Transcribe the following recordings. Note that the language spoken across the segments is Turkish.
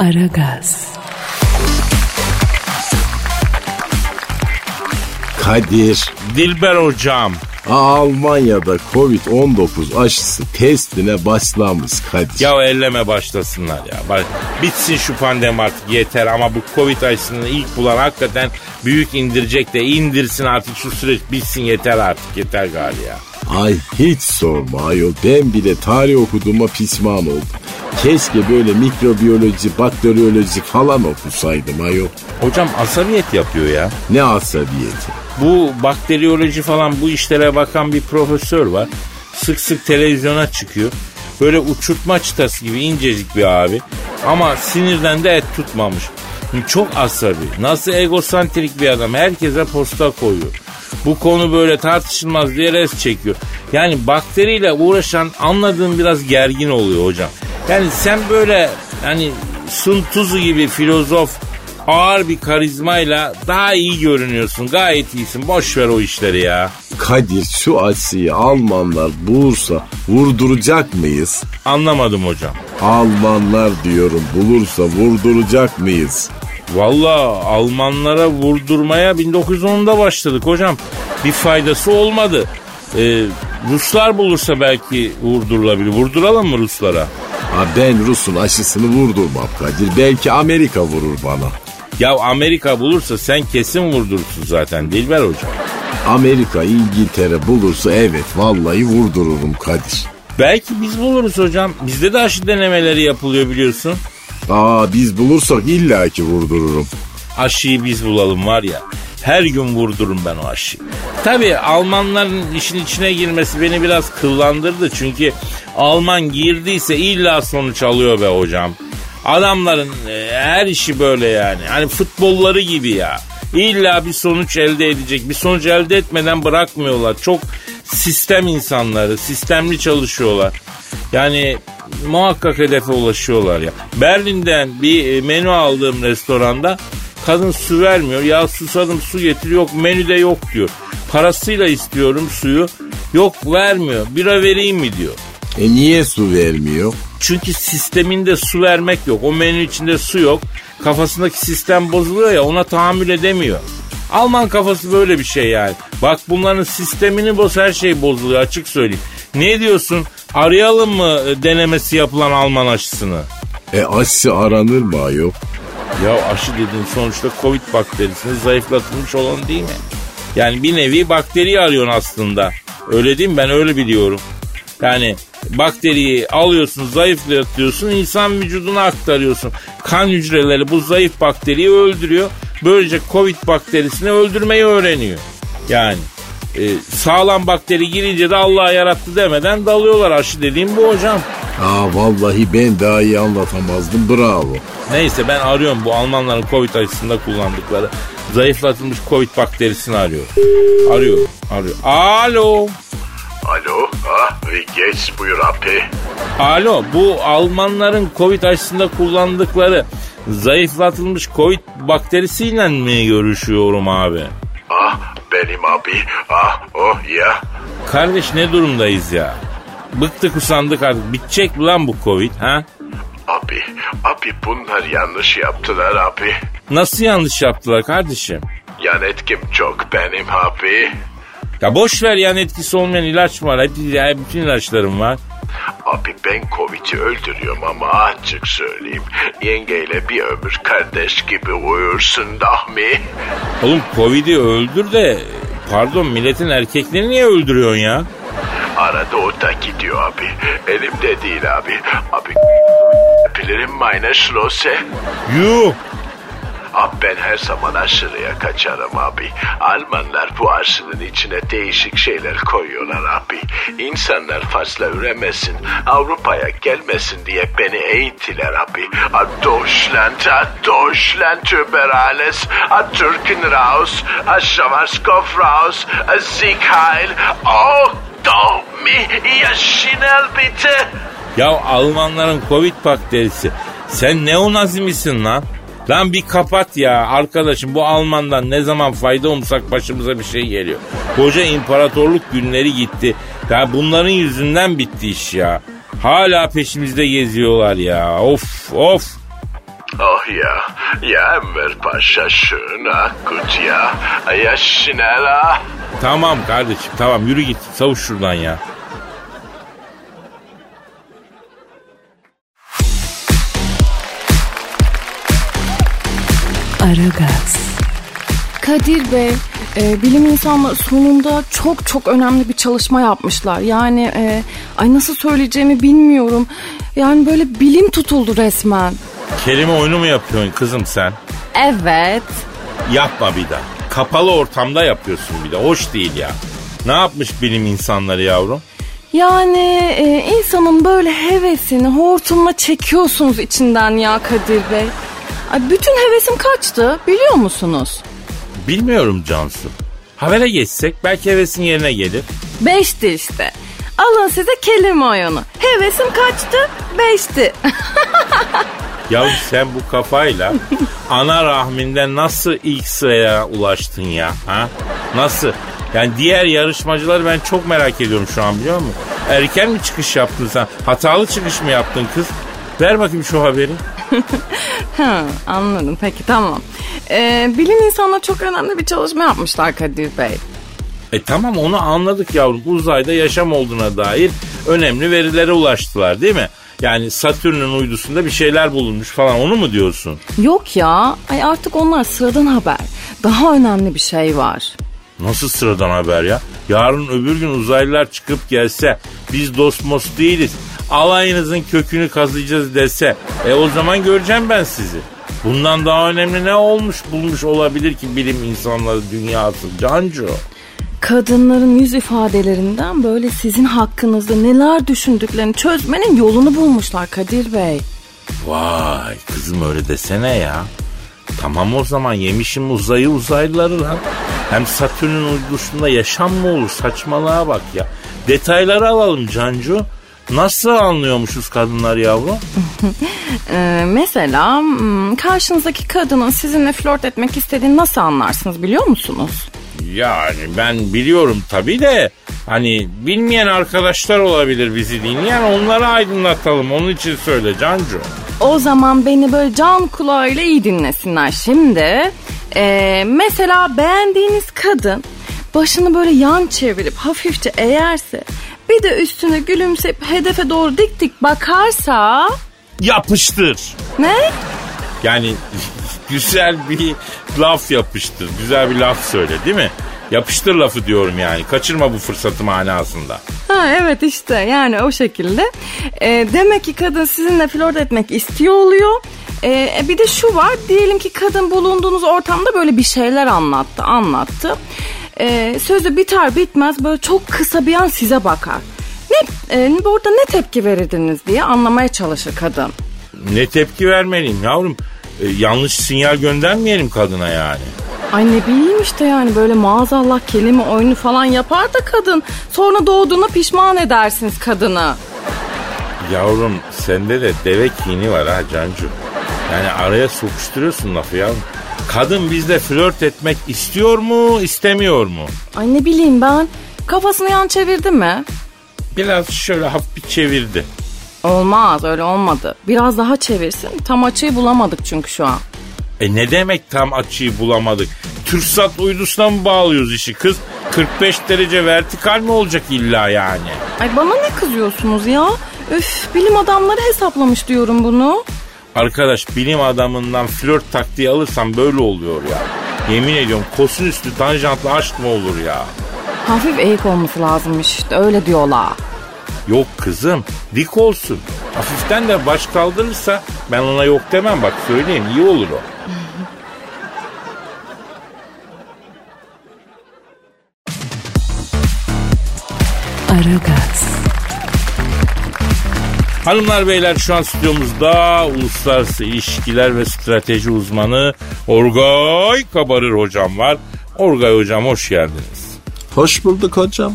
Aragaz. Kadir, Dilber hocam. Almanya'da Covid-19 aşısı testine başlamış Kadir. Ya elleme başlasınlar ya. Bak, bitsin şu pandemi artık yeter ama bu Covid aşısını ilk bulan hakikaten büyük indirecek de indirsin artık şu süreç bitsin yeter artık yeter galiba. Ay hiç sorma ayol. Ben bile tarih okuduğuma pişman oldum. Keşke böyle mikrobiyoloji, bakteriyoloji falan okusaydım ayol. Hocam asabiyet yapıyor ya. Ne asabiyeti. Bu bakteriyoloji falan bu işlere bakan bir profesör var. Sık sık televizyona çıkıyor. Böyle uçurtma çıtası gibi incecik bir abi. Ama sinirden de et tutmamış. Çok asabi. Nasıl egosantrik bir adam. Herkese posta koyuyor. Bu konu böyle tartışılmaz diye res çekiyor. Yani bakteriyle uğraşan anladığım biraz gergin oluyor hocam. Yani sen böyle hani Sun Tzu gibi filozof ağır bir karizmayla daha iyi görünüyorsun. Gayet iyisin. Boş ver o işleri ya. Kadir şu aşıyı Almanlar bulursa vurduracak mıyız? Anlamadım hocam. Almanlar diyorum bulursa vurduracak mıyız? Valla Almanlara vurdurmaya 1910'da başladık hocam. Bir faydası olmadı. Ee, Ruslar bulursa belki vurdurulabilir. Vurduralım mı Ruslara? Ha ben Rus'un aşısını vurdurmam Kadir. Belki Amerika vurur bana. Ya Amerika bulursa sen kesin vurdurursun zaten Dilber hocam. Amerika, İngiltere bulursa evet vallahi vurdururum Kadir. Belki biz buluruz hocam. Bizde de aşı denemeleri yapılıyor biliyorsun. Aa biz bulursak illaki vurdururum. Aşıyı biz bulalım var ya. Her gün vurdururum ben o aşıyı. Tabii Almanların işin içine girmesi beni biraz kıllandırdı. Çünkü Alman girdiyse illa sonuç alıyor be hocam. Adamların e, her işi böyle yani. Hani futbolları gibi ya. İlla bir sonuç elde edecek. Bir sonuç elde etmeden bırakmıyorlar. Çok sistem insanları. Sistemli çalışıyorlar. Yani muhakkak hedefe ulaşıyorlar ya. Berlin'den bir e, menü aldığım restoranda kadın su vermiyor. Ya susadım su getir yok menüde yok diyor. Parasıyla istiyorum suyu. Yok vermiyor. Bira vereyim mi diyor. E niye su vermiyor? Çünkü sisteminde su vermek yok. O menü içinde su yok. Kafasındaki sistem bozuluyor ya ona tahammül edemiyor. Alman kafası böyle bir şey yani. Bak bunların sistemini boz her şey bozuluyor açık söyleyeyim. Ne diyorsun? Arayalım mı e, denemesi yapılan Alman aşısını? E aşı aranır mı ayol? Ya aşı dediğin sonuçta Covid bakterisini zayıflatılmış olan değil mi? Yani bir nevi bakteriyi arıyorsun aslında. Öyle değil mi? Ben öyle biliyorum. Yani bakteriyi alıyorsun, zayıflatıyorsun, insan vücuduna aktarıyorsun. Kan hücreleri bu zayıf bakteriyi öldürüyor. Böylece Covid bakterisini öldürmeyi öğreniyor. Yani e, sağlam bakteri girince de Allah yarattı demeden dalıyorlar aşı dediğim bu hocam. Aa vallahi ben daha iyi anlatamazdım bravo. Neyse ben arıyorum bu Almanların Covid aşısında kullandıkları zayıflatılmış Covid bakterisini arıyor. Arıyor, arıyor. Alo. Alo, ah, geç buyur abi. Alo bu Almanların Covid aşısında kullandıkları zayıflatılmış Covid bakterisiyle mi görüşüyorum abi? Ah, benim abi, ah, oh ya. Kardeş ne durumdayız ya? Bıktık usandık artık. Bitecek mi lan bu Covid ha? Abi, abi bunlar yanlış yaptılar abi. Nasıl yanlış yaptılar kardeşim? Yan etkim çok benim abi. Ya boş ver yan etkisi olmayan ilaç var. Hep, ya, bütün ilaçlarım var. Abi ben Covid'i öldürüyorum ama açık söyleyeyim. Yengeyle bir ömür kardeş gibi uyursun Dahmi. Oğlum Covid'i öldür de pardon milletin erkeklerini niye öldürüyorsun ya? Arada o da gidiyor abi. Elimde değil abi. Abi bilirim meine Schlosse. Yuh Abi ben her zaman aşırıya kaçarım abi. Almanlar bu aşının içine değişik şeyler koyuyorlar abi. İnsanlar fazla üremesin, Avrupa'ya gelmesin diye beni eğittiler abi. A Deutschland, a Deutschland über alles, a Türken raus, a Schwarzkopf raus, a Sieg heil. Oh, doch mi, ja schnell. Ya Almanların Covid bakterisi. Sen neonazi misin lan? Lan bir kapat ya arkadaşım bu Alman'dan ne zaman fayda umsak başımıza bir şey geliyor. Koca imparatorluk günleri gitti. Ya bunların yüzünden bitti iş ya. Hala peşimizde geziyorlar ya. Of of. Oh ya, ya Enver Paşa şuna kut ya. Yaşına la. Tamam kardeşim tamam yürü git savuş şuradan ya. Aragaz, Kadir Bey, e, bilim insanları sonunda çok çok önemli bir çalışma yapmışlar. Yani e, ay nasıl söyleyeceğimi bilmiyorum. Yani böyle bilim tutuldu resmen. Kelime oyunu mu yapıyorsun kızım sen? Evet. Yapma bir daha. Kapalı ortamda yapıyorsun bir de. Hoş değil ya. Ne yapmış bilim insanları yavrum? Yani e, insanın böyle hevesini hortumla çekiyorsunuz içinden ya Kadir Bey. Ay, bütün hevesim kaçtı biliyor musunuz? Bilmiyorum Cansu. Habere geçsek belki hevesin yerine gelir. Beşti işte. Alın size kelime oyunu. Hevesim kaçtı? Beşti. Ya sen bu kafayla ana rahminden nasıl ilk sıraya ulaştın ya? Ha? Nasıl? Yani diğer yarışmacıları ben çok merak ediyorum şu an biliyor musun? Erken mi çıkış yaptın sen? Hatalı çıkış mı yaptın kız? Ver bakayım şu haberi. Ha, anladım peki tamam. Ee, bilim insanları çok önemli bir çalışma yapmışlar Kadir Bey. E tamam onu anladık yavrum. Uzayda yaşam olduğuna dair önemli verilere ulaştılar değil mi? Yani Satürn'ün uydusunda bir şeyler bulunmuş falan onu mu diyorsun? Yok ya ay artık onlar sıradan haber. Daha önemli bir şey var. Nasıl sıradan haber ya? Yarın öbür gün uzaylılar çıkıp gelse biz dostmos değiliz. Alayınızın kökünü kazıyacağız dese e o zaman göreceğim ben sizi. Bundan daha önemli ne olmuş bulmuş olabilir ki bilim insanları dünyası Cancu? Kadınların yüz ifadelerinden böyle sizin hakkınızda neler düşündüklerini çözmenin yolunu bulmuşlar Kadir Bey. Vay kızım öyle desene ya. Tamam o zaman yemişim uzayı uzaylıları lan. Hem Satürn'ün uydusunda yaşam mı olur saçmalığa bak ya. Detayları alalım Cancu. Nasıl anlıyormuşuz kadınlar yavrum? Ee, mesela hmm, karşınızdaki kadının sizinle flört etmek istediğini nasıl anlarsınız biliyor musunuz? Yani ben biliyorum tabii de hani bilmeyen arkadaşlar olabilir bizi dinleyen onları aydınlatalım onun için söyle Cancu. O zaman beni böyle can kulağıyla iyi dinlesinler. Şimdi e, mesela beğendiğiniz kadın başını böyle yan çevirip hafifçe eğerse bir de üstüne gülümseyip hedefe doğru dik dik bakarsa Yapıştır. ne? Yani güzel bir laf yapıştır. Güzel bir laf söyle değil mi? Yapıştır lafı diyorum yani. Kaçırma bu fırsatı manasında. Ha evet işte yani o şekilde. E, demek ki kadın sizinle flört etmek istiyor oluyor. E, bir de şu var diyelim ki kadın bulunduğunuz ortamda böyle bir şeyler anlattı anlattı. E, sözü biter bitmez böyle çok kısa bir an size bakar. Ne, e, burada ne tepki verirdiniz diye anlamaya çalışır kadın. Ne tepki vermeliyim yavrum? E, yanlış sinyal göndermeyelim kadına yani. Ay ne bileyim işte yani böyle maazallah kelime oyunu falan yapar da kadın. Sonra doğduğuna pişman edersiniz kadını. Yavrum sende de deve kini var ha Cancu. Yani araya sokuşturuyorsun lafı yavrum. Kadın bizle flört etmek istiyor mu istemiyor mu? Ay ne bileyim ben kafasını yan çevirdi mi? Biraz şöyle hafif çevirdi. Olmaz öyle olmadı. Biraz daha çevirsin. Tam açıyı bulamadık çünkü şu an. E ne demek tam açıyı bulamadık? Türksat uydusuna mı bağlıyoruz işi kız? 45 derece vertikal mi olacak illa yani? Ay bana ne kızıyorsunuz ya? Üf bilim adamları hesaplamış diyorum bunu. Arkadaş bilim adamından flört taktiği alırsan böyle oluyor ya. Yemin ediyorum kosinüslü tanjantlı aşk mı olur ya? Hafif eğik olması lazımmış işte öyle diyorlar. Yok kızım dik olsun. Hafiften de baş kaldırırsa ben ona yok demem bak söyleyeyim iyi olur o. Aragaz, Hanımlar beyler şu an stüdyomuzda uluslararası ilişkiler ve strateji uzmanı Orgay Kabarır hocam var. Orgay hocam hoş geldiniz. Hoş bulduk hocam.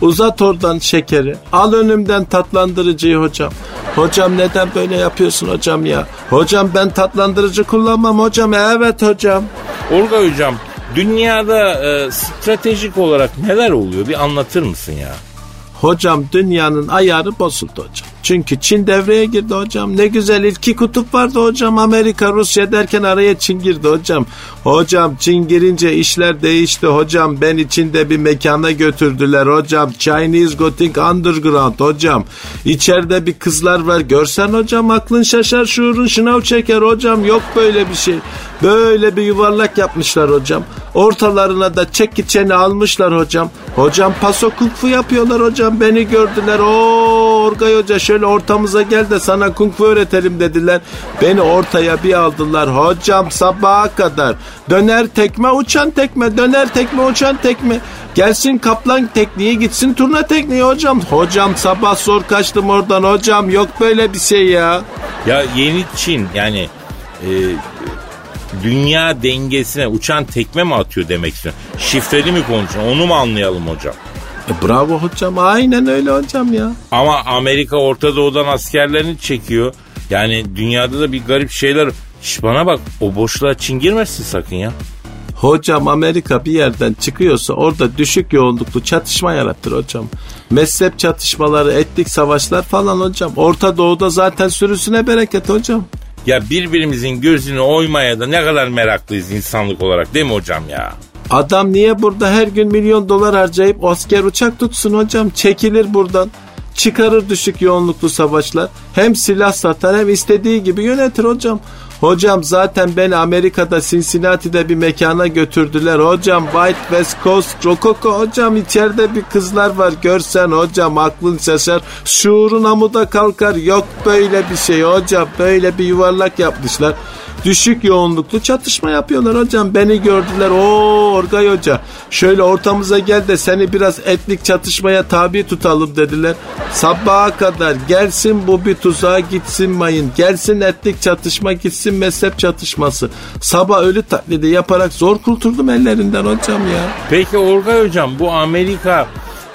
Uzat oradan şekeri. Al önümden tatlandırıcıyı hocam. Hocam neden böyle yapıyorsun hocam ya? Hocam ben tatlandırıcı kullanmam hocam. Evet hocam. Orgay hocam dünyada e, stratejik olarak neler oluyor bir anlatır mısın ya? Hocam dünyanın ayarı bozuldu hocam. Çünkü Çin devreye girdi hocam. Ne güzel iki kutup vardı hocam. Amerika, Rusya derken araya Çin girdi hocam. Hocam Çin girince işler değişti hocam. Ben içinde bir mekana götürdüler hocam. Chinese Gothic Underground hocam. İçeride bir kızlar var. Görsen hocam aklın şaşar şuurun şınav çeker hocam. Yok böyle bir şey. Böyle bir yuvarlak yapmışlar hocam. Ortalarına da çek çeni almışlar hocam. Hocam paso kung fu yapıyorlar hocam. Beni gördüler. O Orgay Hoca şöyle ortamıza gel de sana kung fu öğretelim dediler. Beni ortaya bir aldılar. Hocam sabaha kadar. Döner tekme uçan tekme. Döner tekme uçan tekme. Gelsin kaplan tekniği gitsin turna tekniği hocam. Hocam sabah zor kaçtım oradan hocam. Yok böyle bir şey ya. Ya yeni Çin yani e, dünya dengesine uçan tekme mi atıyor demek istiyorsun? Şifreli mi konuşuyorsun? Onu mu anlayalım hocam? E, bravo hocam aynen öyle hocam ya. Ama Amerika Orta Doğu'dan askerlerini çekiyor. Yani dünyada da bir garip şeyler. Şş bana bak o boşluğa Çin girmesin sakın ya. Hocam Amerika bir yerden çıkıyorsa orada düşük yoğunluklu çatışma yaratır hocam. Mezhep çatışmaları, etnik savaşlar falan hocam. Orta Doğu'da zaten sürüsüne bereket hocam. Ya birbirimizin gözünü oymaya da ne kadar meraklıyız insanlık olarak değil mi hocam ya? Adam niye burada her gün milyon dolar harcayıp asker uçak tutsun hocam? Çekilir buradan. Çıkarır düşük yoğunluklu savaşlar. Hem silah satar hem istediği gibi yönetir hocam. Hocam zaten beni Amerika'da Cincinnati'de bir mekana götürdüler. Hocam White West Coast Rococo hocam içeride bir kızlar var. Görsen hocam aklın şaşar. Şuurun amuda kalkar. Yok böyle bir şey hocam. Böyle bir yuvarlak yapmışlar. Düşük yoğunluklu çatışma yapıyorlar hocam. Beni gördüler. O Orgay Hoca şöyle ortamıza gel de seni biraz etnik çatışmaya tabi tutalım dediler. Sabaha kadar gelsin bu bir tuzağa gitsin mayın. Gelsin etnik çatışma gitsin mezhep çatışması. Sabah ölü taklidi yaparak zor kurtuldum ellerinden hocam ya. Peki Orgay hocam bu Amerika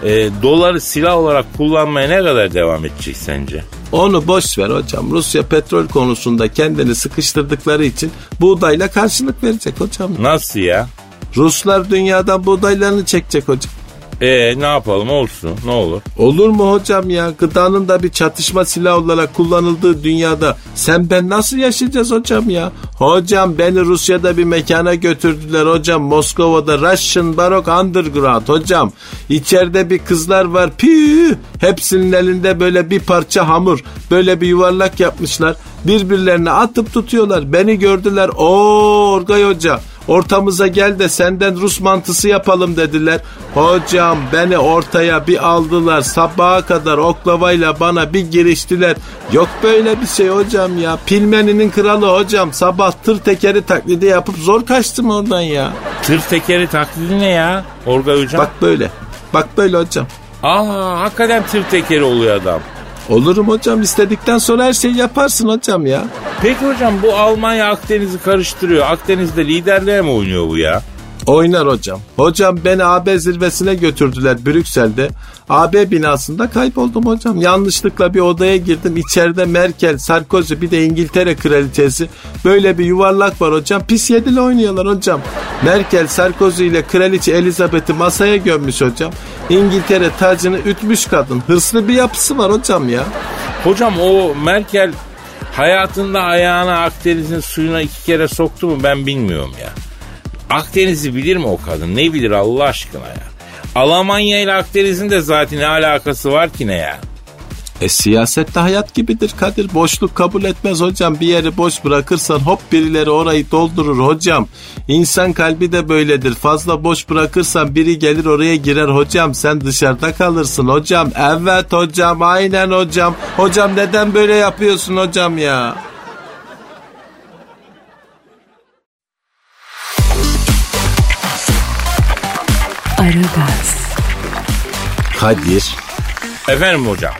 e, doları silah olarak kullanmaya ne kadar devam edecek sence? Onu boş ver hocam. Rusya petrol konusunda kendini sıkıştırdıkları için buğdayla karşılık verecek hocam. Nasıl ya? Ruslar dünyadan buğdaylarını çekecek hocam. E ne yapalım olsun ne olur. Olur mu hocam ya? Gıdanın da bir çatışma silahı olarak kullanıldığı dünyada sen ben nasıl yaşayacağız hocam ya? Hocam beni Rusya'da bir mekana götürdüler hocam. Moskova'da Russian Baroque Underground hocam. İçeride bir kızlar var. Püh! Hepsinin elinde böyle bir parça hamur. Böyle bir yuvarlak yapmışlar. Birbirlerine atıp tutuyorlar. Beni gördüler. Oo Orgay Hoca ortamıza gel de senden Rus mantısı yapalım dediler. Hocam beni ortaya bir aldılar sabaha kadar oklavayla bana bir giriştiler. Yok böyle bir şey hocam ya. Pilmeninin kralı hocam sabah tır tekeri taklidi yapıp zor kaçtım oradan ya. Tır tekeri taklidi ne ya Orgay hocam? Bak böyle. Bak böyle hocam. Aa hakikaten tır tekeri oluyor adam. Olurum hocam istedikten sonra her şeyi yaparsın hocam ya. Peki hocam bu Almanya Akdeniz'i karıştırıyor. Akdeniz'de liderliğe mi oynuyor bu ya? Oynar hocam. Hocam beni AB zirvesine götürdüler Brüksel'de. AB binasında kayboldum hocam. Yanlışlıkla bir odaya girdim. İçeride Merkel, Sarkozy bir de İngiltere kraliçesi. Böyle bir yuvarlak var hocam. Pis yedili oynuyorlar hocam. Merkel, Sarkozy ile kraliçe Elizabeth'i masaya gömmüş hocam. İngiltere tacını ütmüş kadın. Hırslı bir yapısı var hocam ya. Hocam o Merkel hayatında ayağını Akdeniz'in suyuna iki kere soktu mu ben bilmiyorum ya. Akdeniz'i bilir mi o kadın? Ne bilir Allah aşkına ya? Almanya ile Akdeniz'in de zaten ne alakası var ki ne ya? E siyasette hayat gibidir Kadir. Boşluk kabul etmez hocam. Bir yeri boş bırakırsan hop birileri orayı doldurur hocam. İnsan kalbi de böyledir. Fazla boş bırakırsan biri gelir oraya girer hocam. Sen dışarıda kalırsın hocam. Evet hocam aynen hocam. Hocam neden böyle yapıyorsun hocam ya? Kadir. Efendim hocam.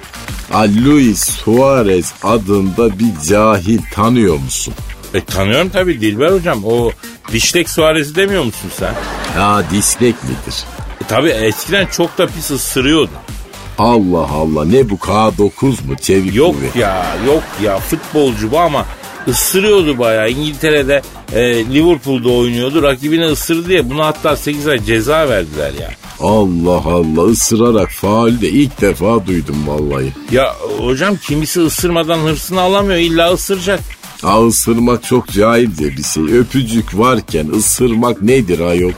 Luis Suarez adında bir cahil tanıyor musun? E, tanıyorum tabii Dilber hocam. O Dişlek Suarez'i demiyor musun sen? Ya dislek midir? E, tabii eskiden çok da pis ısırıyordu. Allah Allah ne bu K9 mu? Çevik Yok kuvvet. ya yok ya futbolcu bu ama ısırıyordu bayağı. İngiltere'de e, Liverpool'da oynuyordu. Rakibini ısırdı diye buna hatta 8 ay ceza verdiler ya. Allah Allah ısırarak faal de ilk defa duydum vallahi. Ya hocam kimisi ısırmadan hırsını alamıyor illa ısıracak. Ha ısırmak çok cahilce bir şey. Öpücük varken ısırmak nedir ayol?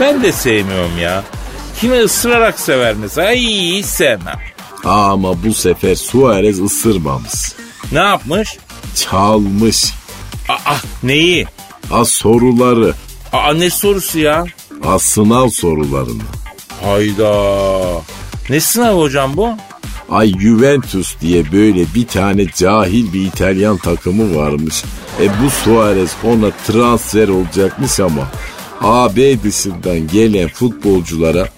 Ben de sevmiyorum ya. Kimi ısırarak sever mesela? Ay sevmem. Ama bu sefer Suarez ısırmamış. Ne yapmış? Çalmış. Aa neyi? Ha soruları. Aa ne sorusu ya? Ha sınav sorularını. Hayda. Ne sınav hocam bu? Ay Juventus diye böyle bir tane cahil bir İtalyan takımı varmış. E bu Suarez ona transfer olacakmış ama AB dışından gelen futbolculara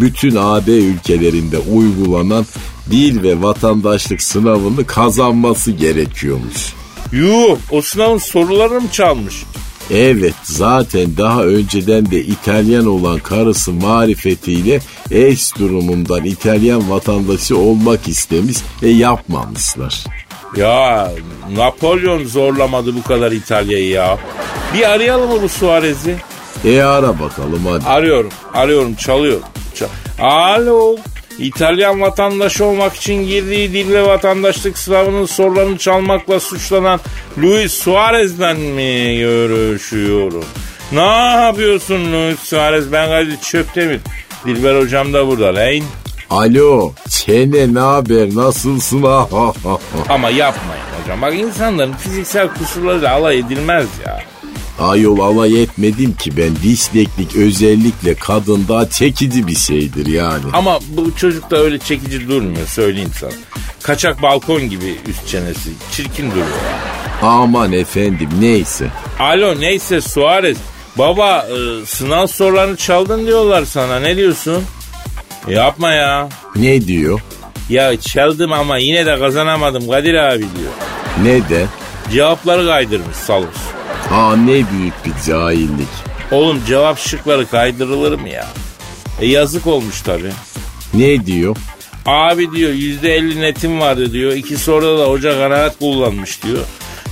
bütün AB ülkelerinde uygulanan dil ve vatandaşlık sınavını kazanması gerekiyormuş. Yuh o sınavın sorularını mı çalmış? Evet zaten daha önceden de İtalyan olan karısı marifetiyle eş durumundan İtalyan vatandaşı olmak istemiş ve yapmamışlar. Ya Napolyon zorlamadı bu kadar İtalya'yı ya. Bir arayalım mı bu Suarez'i? E ara bakalım hadi. Arıyorum, arıyorum, çalıyor. Çal- Alo. İtalyan vatandaşı olmak için girdiği dil ve vatandaşlık sınavının sorularını çalmakla suçlanan Luis Suarez'den mi görüşüyorum? Ne yapıyorsun Luis Suarez? Ben Kadir Çöptemir. Dilber hocam da burada lan. Alo çene ne haber nasılsın? Ha. Ama yapmayın hocam. Bak insanların fiziksel kusurlarıyla alay edilmez ya. Ayol alay etmedim ki ben disleklik özellikle kadında çekici bir şeydir yani. Ama bu çocuk da öyle çekici durmuyor söyleyeyim sana. Kaçak balkon gibi üst çenesi. Çirkin duruyor. Aman efendim neyse. Alo neyse Suarez. Baba e, sınav sorularını çaldın diyorlar sana. Ne diyorsun? Yapma ya. Ne diyor? Ya çaldım ama yine de kazanamadım Kadir abi diyor. Neden? Cevapları kaydırmış Salus. Aa ne büyük bir cahillik. Oğlum cevap şıkları kaydırılır mı ya? E yazık olmuş tabi. Ne diyor? Abi diyor yüzde elli netim vardı diyor. İki soruda da hoca kanaat kullanmış diyor.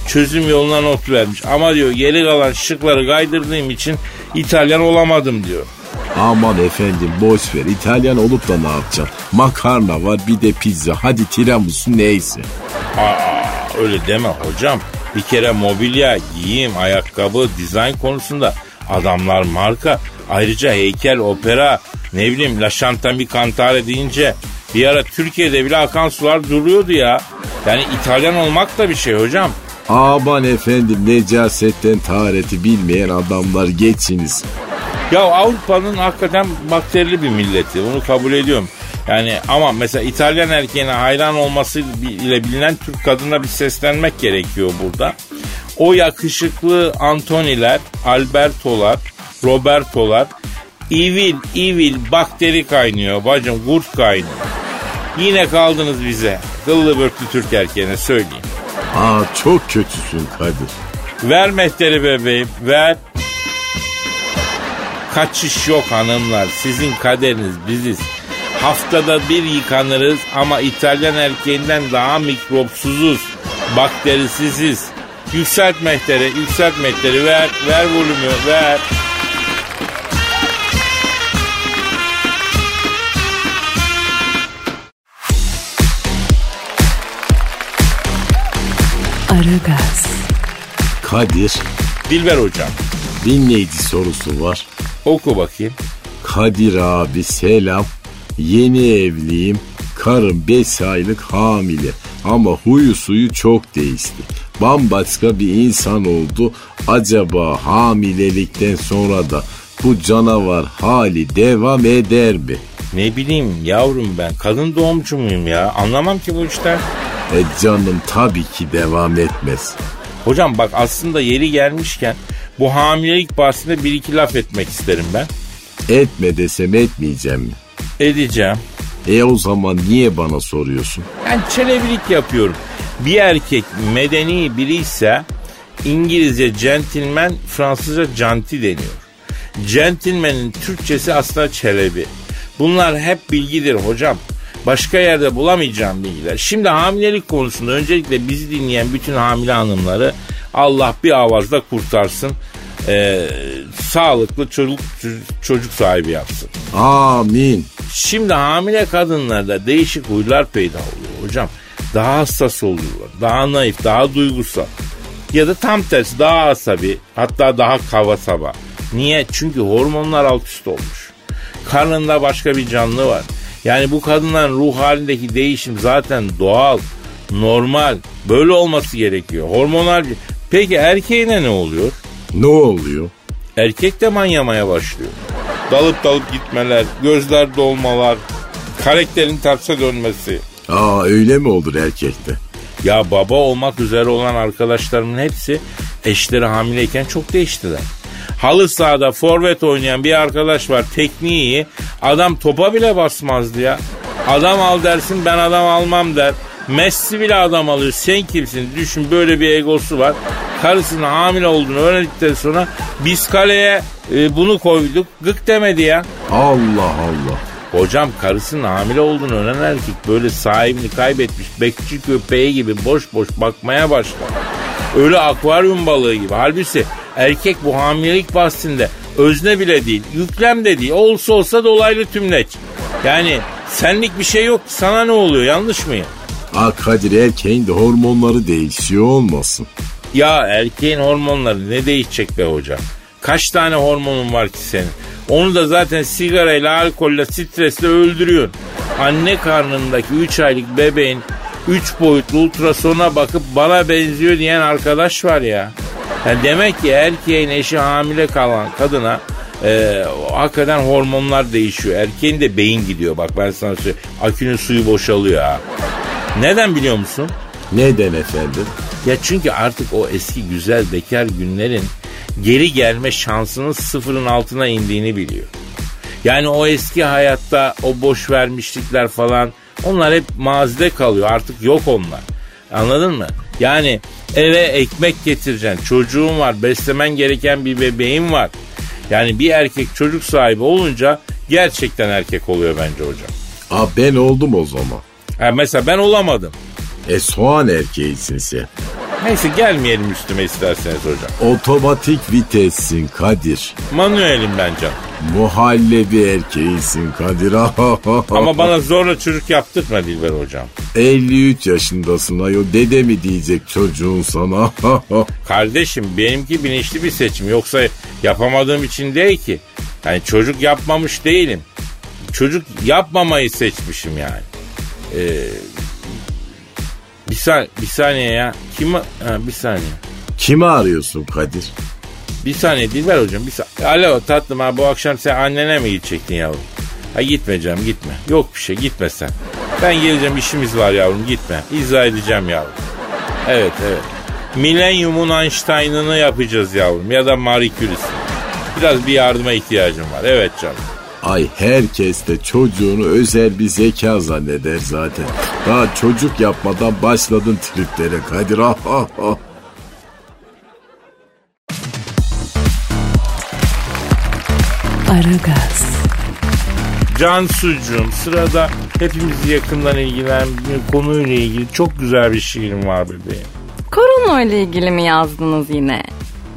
Çözüm yoluna not vermiş. Ama diyor geri kalan şıkları kaydırdığım için İtalyan olamadım diyor. Aman efendim boş ver İtalyan olup da ne yapacaksın? Makarna var bir de pizza hadi tiramisu neyse. Aa, öyle deme hocam. Bir kere mobilya, giyim, ayakkabı, dizayn konusunda adamlar marka. Ayrıca heykel, opera, ne bileyim La Chantami Cantare deyince bir ara Türkiye'de bile akan sular duruyordu ya. Yani İtalyan olmak da bir şey hocam. Aman efendim necasetten tahareti bilmeyen adamlar geçiniz. Ya Avrupa'nın hakikaten bakterili bir milleti. Onu kabul ediyorum. Yani ama mesela İtalyan erkeğine hayran olması ile bilinen Türk kadına bir seslenmek gerekiyor burada. O yakışıklı Antoniler, Albertolar, Robertolar, evil evil bakteri kaynıyor bacım kurt kaynıyor. Yine kaldınız bize. Kıllı börtlü Türk erkeğine söyleyeyim. Aa çok kötüsün Kadir. Ver mehteri bebeğim ver. Kaçış yok hanımlar. Sizin kaderiniz biziz. Haftada bir yıkanırız ama İtalyan erkeğinden daha mikropsuzuz. Bakterisiziz. Yükselt mehteri, yükselt mehteri. Ver, ver volümü, ver. Aragaz, Kadir Dilber hocam. dinleyici sorusu var. Oku bakayım. Kadir abi selam. Yeni evliyim. Karım 5 aylık hamile. Ama huyu suyu çok değişti. Bambaşka bir insan oldu. Acaba hamilelikten sonra da bu canavar hali devam eder mi? Ne bileyim yavrum ben kadın doğumcu muyum ya? Anlamam ki bu işten. E canım tabii ki devam etmez. Hocam bak aslında yeri gelmişken bu hamilelik bahsinde bir iki laf etmek isterim ben. Etme desem etmeyeceğim mi? Edeceğim. E o zaman niye bana soruyorsun? Ben çelebilik yapıyorum. Bir erkek medeni biri ise İngilizce gentleman, Fransızca canti deniyor. Gentleman'in Türkçesi aslında çelebi. Bunlar hep bilgidir hocam. Başka yerde bulamayacağım bilgiler. Şimdi hamilelik konusunda öncelikle bizi dinleyen bütün hamile hanımları Allah bir avazda kurtarsın. Ee, sağlıklı çocuk çocuk sahibi yapsın. Amin. Şimdi hamile kadınlarda değişik huylar peyda oluyor hocam. Daha hassas oluyorlar. Daha naif, daha duygusal. Ya da tam tersi daha asabi hatta daha kava saba. Niye? Çünkü hormonlar alt üst olmuş. Karnında başka bir canlı var. Yani bu kadınların ruh halindeki değişim zaten doğal, normal. Böyle olması gerekiyor. Hormonal bir... Peki erkeğine ne oluyor? Ne oluyor? Erkek de manyamaya başlıyor. Dalıp dalıp gitmeler, gözler dolmalar, karakterin terse dönmesi. Aa öyle mi olur erkekte? Ya baba olmak üzere olan arkadaşlarımın hepsi eşleri hamileyken çok değiştiler. Halı sahada forvet oynayan bir arkadaş var tekniği. Adam topa bile basmazdı ya. Adam al dersin ben adam almam der. Messi bile adam alıyor. Sen kimsin? Düşün böyle bir egosu var. Karısının hamile olduğunu öğrendikten sonra biz kaleye e, bunu koyduk. Gık demedi ya. Allah Allah. Hocam karısının hamile olduğunu öğrenen erkek böyle sahibini kaybetmiş bekçi köpeği gibi boş boş bakmaya başlar. Öyle akvaryum balığı gibi. Halbuki erkek bu hamilelik bahsinde özne bile değil, yüklem de değil. Olsa olsa dolaylı tümleç. Yani senlik bir şey yok. Sana ne oluyor? Yanlış mıyım? Aa Kadir erkeğin de hormonları değişiyor olmasın. Ya erkeğin hormonları ne değişecek be hocam? Kaç tane hormonun var ki senin? Onu da zaten sigarayla, alkolle, stresle öldürüyorsun. Anne karnındaki 3 aylık bebeğin 3 boyutlu ultrasona bakıp bana benziyor diyen arkadaş var ya. Yani demek ki erkeğin eşi hamile kalan kadına e, hakikaten hormonlar değişiyor. Erkeğin de beyin gidiyor bak ben sana söyleyeyim. Akünün suyu boşalıyor ha. Neden biliyor musun? Neden efendim? Ya çünkü artık o eski güzel bekar günlerin geri gelme şansının sıfırın altına indiğini biliyor. Yani o eski hayatta o boş vermişlikler falan onlar hep mazide kalıyor. Artık yok onlar. Anladın mı? Yani eve ekmek getireceksin. Çocuğun var. Beslemen gereken bir bebeğin var. Yani bir erkek çocuk sahibi olunca gerçekten erkek oluyor bence hocam. Aa ben oldum o zaman. Ha mesela ben olamadım. E soğan erkeğisin sen. Neyse gelmeyelim üstüme isterseniz hocam. Otomatik vitessin Kadir. Manuelim ben canım. Muhallebi erkeğisin Kadir. Ama bana zorla çocuk yaptırma Dilber hocam. 53 yaşındasın ayol. Dede mi diyecek çocuğun sana? Kardeşim benimki bilinçli bir seçim. Yoksa yapamadığım için değil ki. Yani çocuk yapmamış değilim. Çocuk yapmamayı seçmişim yani. Ee, bir, saniye, bir saniye ya. Kim? Ha, bir saniye. Kimi arıyorsun Kadir? Bir saniye Dilber hocam. Bir saniye. Alo tatlım ha bu akşam sen annene mi gidecektin yavrum? Ha gitme canım gitme. Yok bir şey gitme sen. Ben geleceğim işimiz var yavrum gitme. İzah edeceğim yavrum. Evet evet. Milenyumun Einstein'ını yapacağız yavrum ya da Marie Curie'sini. Biraz bir yardıma ihtiyacım var. Evet canım. Ay herkes de çocuğunu özel bir zeka zanneder zaten. Daha çocuk yapmadan başladın triplere Kadir. Ah, ah, ah. Aragaz, Cansucuğum sırada hepimizi yakından ilgilen bir konuyla ilgili çok güzel bir şiirim var bebeğim. Korona ile ilgili mi yazdınız yine?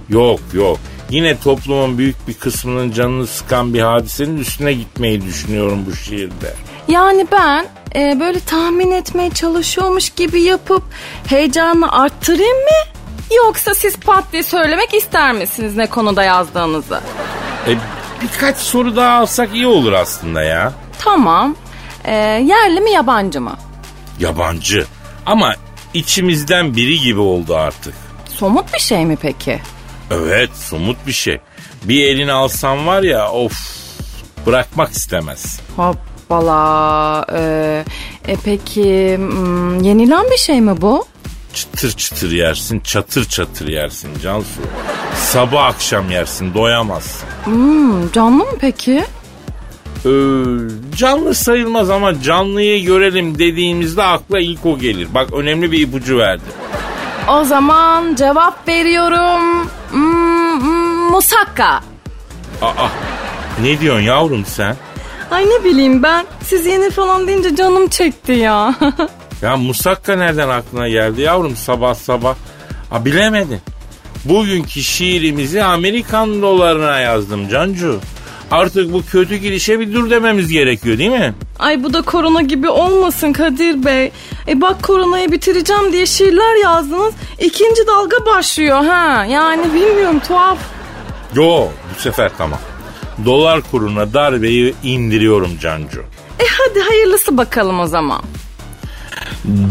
Yok yok. Yine toplumun büyük bir kısmının canını sıkan bir hadisenin üstüne gitmeyi düşünüyorum bu şiirde. Yani ben e, böyle tahmin etmeye çalışıyormuş gibi yapıp heyecanı arttırayım mı? Yoksa siz pat diye söylemek ister misiniz ne konuda yazdığınızı? E, birkaç soru daha alsak iyi olur aslında ya. Tamam. E, yerli mi yabancı mı? Yabancı ama içimizden biri gibi oldu artık. Somut bir şey mi peki? Evet somut bir şey. Bir elini alsam var ya of bırakmak istemez. Hoppala. E, e, peki hmm, yenilen bir şey mi bu? Çıtır çıtır yersin çatır çatır yersin Cansu. Sabah akşam yersin doyamazsın. Hmm, canlı mı peki? Ee, canlı sayılmaz ama canlıyı görelim dediğimizde akla ilk o gelir. Bak önemli bir ipucu verdi. O zaman cevap veriyorum. Hmm, hmm, musakka. Aa ne diyorsun yavrum sen? Ay ne bileyim ben. Siz yeni falan deyince canım çekti ya. Ya musakka nereden aklına geldi yavrum sabah sabah? Ha bilemedin. bugünkü şiirimizi Amerikan dolarına yazdım Cancu. Artık bu kötü girişe bir dur dememiz gerekiyor değil mi? Ay bu da korona gibi olmasın Kadir Bey. E bak koronayı bitireceğim diye şiirler yazdınız. İkinci dalga başlıyor ha. Yani bilmiyorum tuhaf. Yo bu sefer tamam. Dolar kuruna darbeyi indiriyorum Cancu. E hadi hayırlısı bakalım o zaman.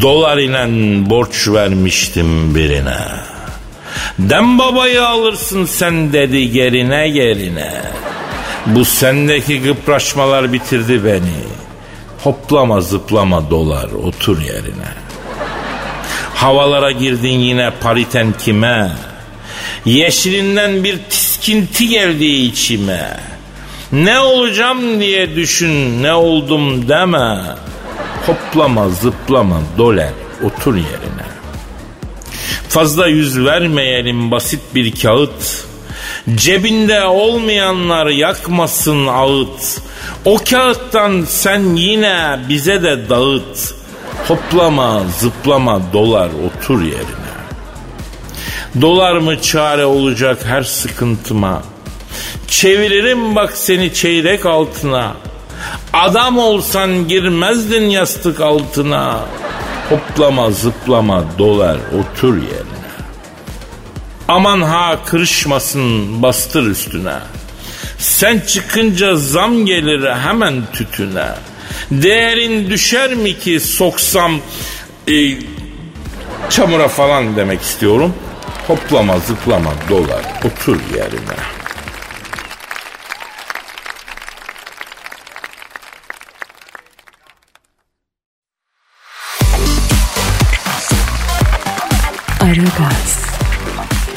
Dolar ile borç vermiştim birine. Dem babayı alırsın sen dedi gerine gerine. Bu sendeki gıpraşmalar bitirdi beni. Hoplama zıplama dolar otur yerine. Havalara girdin yine pariten kime? Yeşilinden bir tiskinti geldi içime. Ne olacağım diye düşün ne oldum deme. Hoplama zıplama dolar otur yerine. Fazla yüz vermeyelim basit bir kağıt. Cebinde olmayanlar yakmasın ağıt. O kağıttan sen yine bize de dağıt. Hoplama zıplama dolar otur yerine. Dolar mı çare olacak her sıkıntıma? Çeviririm bak seni çeyrek altına. Adam olsan girmezdin yastık altına. Hoplama zıplama dolar otur yerine. Aman ha kırışmasın bastır üstüne. Sen çıkınca zam gelir hemen tütüne. Değerin düşer mi ki soksam e, çamura falan demek istiyorum. Hoplama zıplama dolar otur yerine.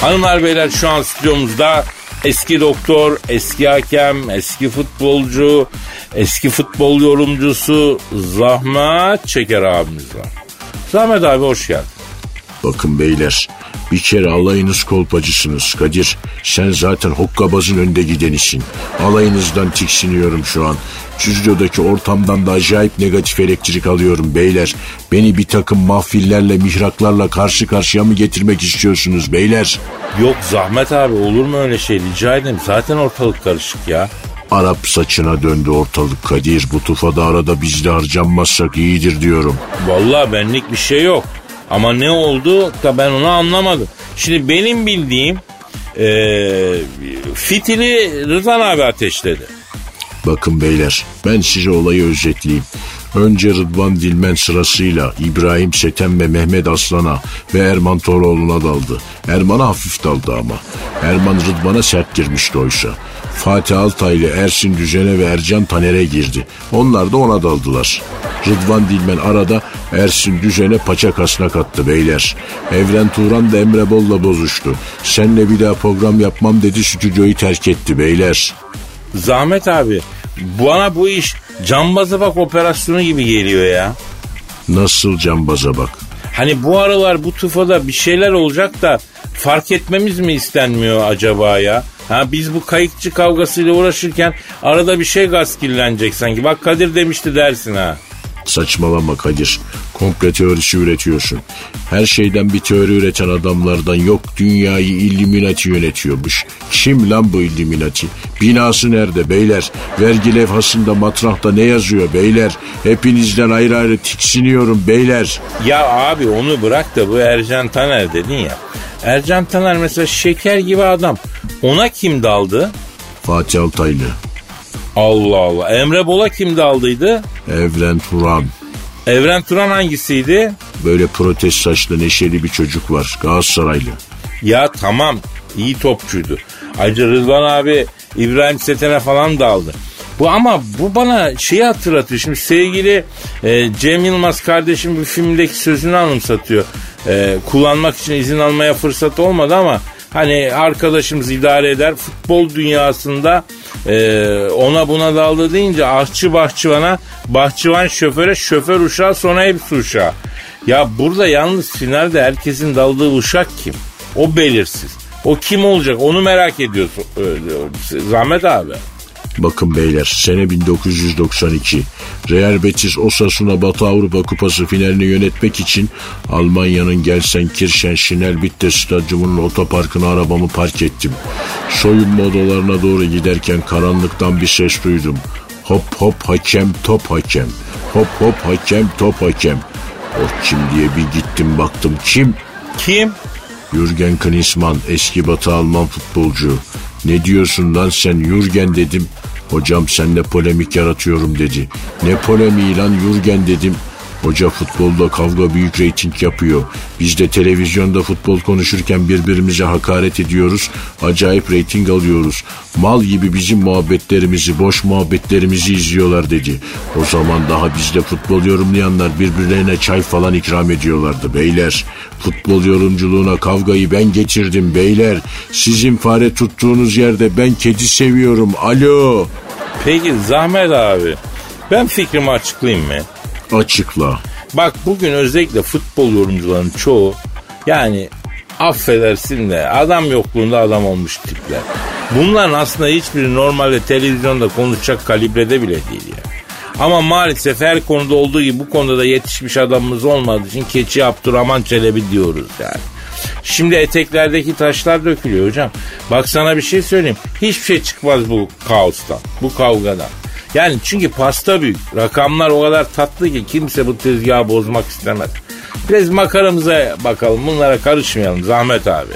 Hanımlar beyler şu an stüdyomuzda eski doktor, eski hakem, eski futbolcu, eski futbol yorumcusu Zahmet Çeker abimiz var. Zahmet abi hoş geldin. Bakın beyler bir kere alayınız kolpacısınız Kadir. Sen zaten hokkabazın önde gidenisin. Alayınızdan tiksiniyorum şu an. Stüdyodaki ortamdan da acayip negatif elektrik alıyorum beyler. Beni bir takım mahfillerle mihraklarla karşı karşıya mı getirmek istiyorsunuz beyler? Yok Zahmet abi olur mu öyle şey rica ederim. Zaten ortalık karışık ya. Arap saçına döndü ortalık Kadir. Bu tufada arada biz de harcanmazsak iyidir diyorum. Vallahi benlik bir şey yok. Ama ne oldu da ben onu anlamadım. Şimdi benim bildiğim eee fitili Rıdvan abi ateşledi. Bakın beyler ben size olayı özetleyeyim. Önce Rıdvan Dilmen sırasıyla İbrahim Setem ve Mehmet Aslan'a ve Erman Toroğlu'na daldı. Erman'a hafif daldı ama. Erman Rıdvan'a sert girmişti oysa. Fatih Altay ile Ersin Düzen'e ve Ercan Taner'e girdi. Onlar da ona daldılar. Rıdvan Dilmen arada Ersin Düzen'e paça kasnak attı beyler. Evren Turan da Emre Bol'la bozuştu. Senle bir daha program yapmam dedi stüdyoyu terk etti beyler. Zahmet abi bana bu iş cambazı bak operasyonu gibi geliyor ya. Nasıl cambaza bak. Hani bu aralar bu tufada bir şeyler olacak da fark etmemiz mi istenmiyor acaba ya? Ha biz bu kayıkçı kavgasıyla uğraşırken arada bir şey gaskillenecek sanki. Bak Kadir demişti dersin ha. Saçmalama Kadir. Komple teorisi üretiyorsun. Her şeyden bir teori üreten adamlardan yok dünyayı Illuminati yönetiyormuş. Kim lan bu Illuminati? Binası nerede beyler? Vergi levhasında matrahta ne yazıyor beyler? Hepinizden ayrı ayrı tiksiniyorum beyler. Ya abi onu bırak da bu Ercan Taner dedin ya. Ercan Taner mesela şeker gibi adam. Ona kim daldı? Fatih Altaylı, Allah Allah. Emre Bola kim daldıydı? Evren Turan. Evren Turan hangisiydi? Böyle protest saçlı neşeli bir çocuk var Galatasaraylı. Ya tamam iyi topçuydu. Ayrıca Rıdvan abi İbrahim Seten'e falan daldı. Bu ama bu bana şeyi hatırlatıyor. Şimdi sevgili e, Cem Yılmaz kardeşim bu filmdeki sözünü anımsatıyor. E, kullanmak için izin almaya fırsat olmadı ama hani arkadaşımız idare eder. Futbol dünyasında e, ona buna daldı deyince aşçı bahçıvana, bahçıvan şoföre, şoför uşağı sonra hepsi uşağı. Ya burada yalnız finalde herkesin daldığı uşak kim? O belirsiz. O kim olacak onu merak ediyorsun. Zahmet abi. Bakın beyler sene 1992. Real Betis Osasuna Batı Avrupa Kupası finalini yönetmek için Almanya'nın Gelsenkirchen Schnellbitte stadyumunun otoparkına arabamı park ettim. Soyunma odalarına doğru giderken karanlıktan bir ses duydum. Hop hop hakem top hakem. Hop hop hakem top hakem. O kim diye bir gittim baktım kim? Kim? Jürgen Klinsmann eski batı Alman futbolcu. Ne diyorsun lan sen Jürgen dedim. Hocam senle polemik yaratıyorum dedi. Ne polemiği lan Jürgen dedim. Hoca futbolda kavga büyük reyting yapıyor. Biz de televizyonda futbol konuşurken birbirimize hakaret ediyoruz. Acayip reyting alıyoruz. Mal gibi bizim muhabbetlerimizi, boş muhabbetlerimizi izliyorlar dedi. O zaman daha bizde futbol yorumlayanlar birbirlerine çay falan ikram ediyorlardı beyler. Futbol yorumculuğuna kavgayı ben getirdim beyler. Sizin fare tuttuğunuz yerde ben kedi seviyorum. Alo. Peki Zahmet abi ben fikrimi açıklayayım mı? Açıkla. Bak bugün özellikle futbol yorumcularının çoğu yani affedersin de adam yokluğunda adam olmuş tipler. Bunların aslında hiçbiri normalde televizyonda konuşacak kalibrede bile değil ya. Ama maalesef her konuda olduğu gibi bu konuda da yetişmiş adamımız olmadığı için keçi Abdurrahman Çelebi diyoruz yani. Şimdi eteklerdeki taşlar dökülüyor hocam. Bak sana bir şey söyleyeyim. Hiçbir şey çıkmaz bu kaostan, bu kavgadan. Yani çünkü pasta büyük. Rakamlar o kadar tatlı ki kimse bu tezgahı bozmak istemez. Biraz makaramıza bakalım. Bunlara karışmayalım Zahmet abi.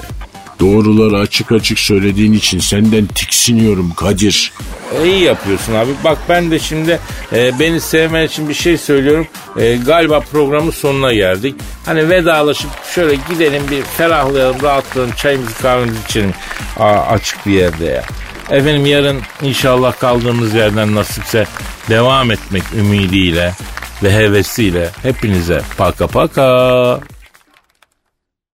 Doğruları açık açık söylediğin için senden tiksiniyorum Kadir. E, iyi yapıyorsun abi. Bak ben de şimdi e, beni sevmen için bir şey söylüyorum. E, galiba programın sonuna geldik. Hani vedalaşıp şöyle gidelim bir ferahlayalım, rahatlayalım, çayımızı kahvemizi içelim Aa, açık bir yerde ya. Efendim yarın inşallah kaldığımız yerden nasipse devam etmek ümidiyle ve hevesiyle hepinize paka paka.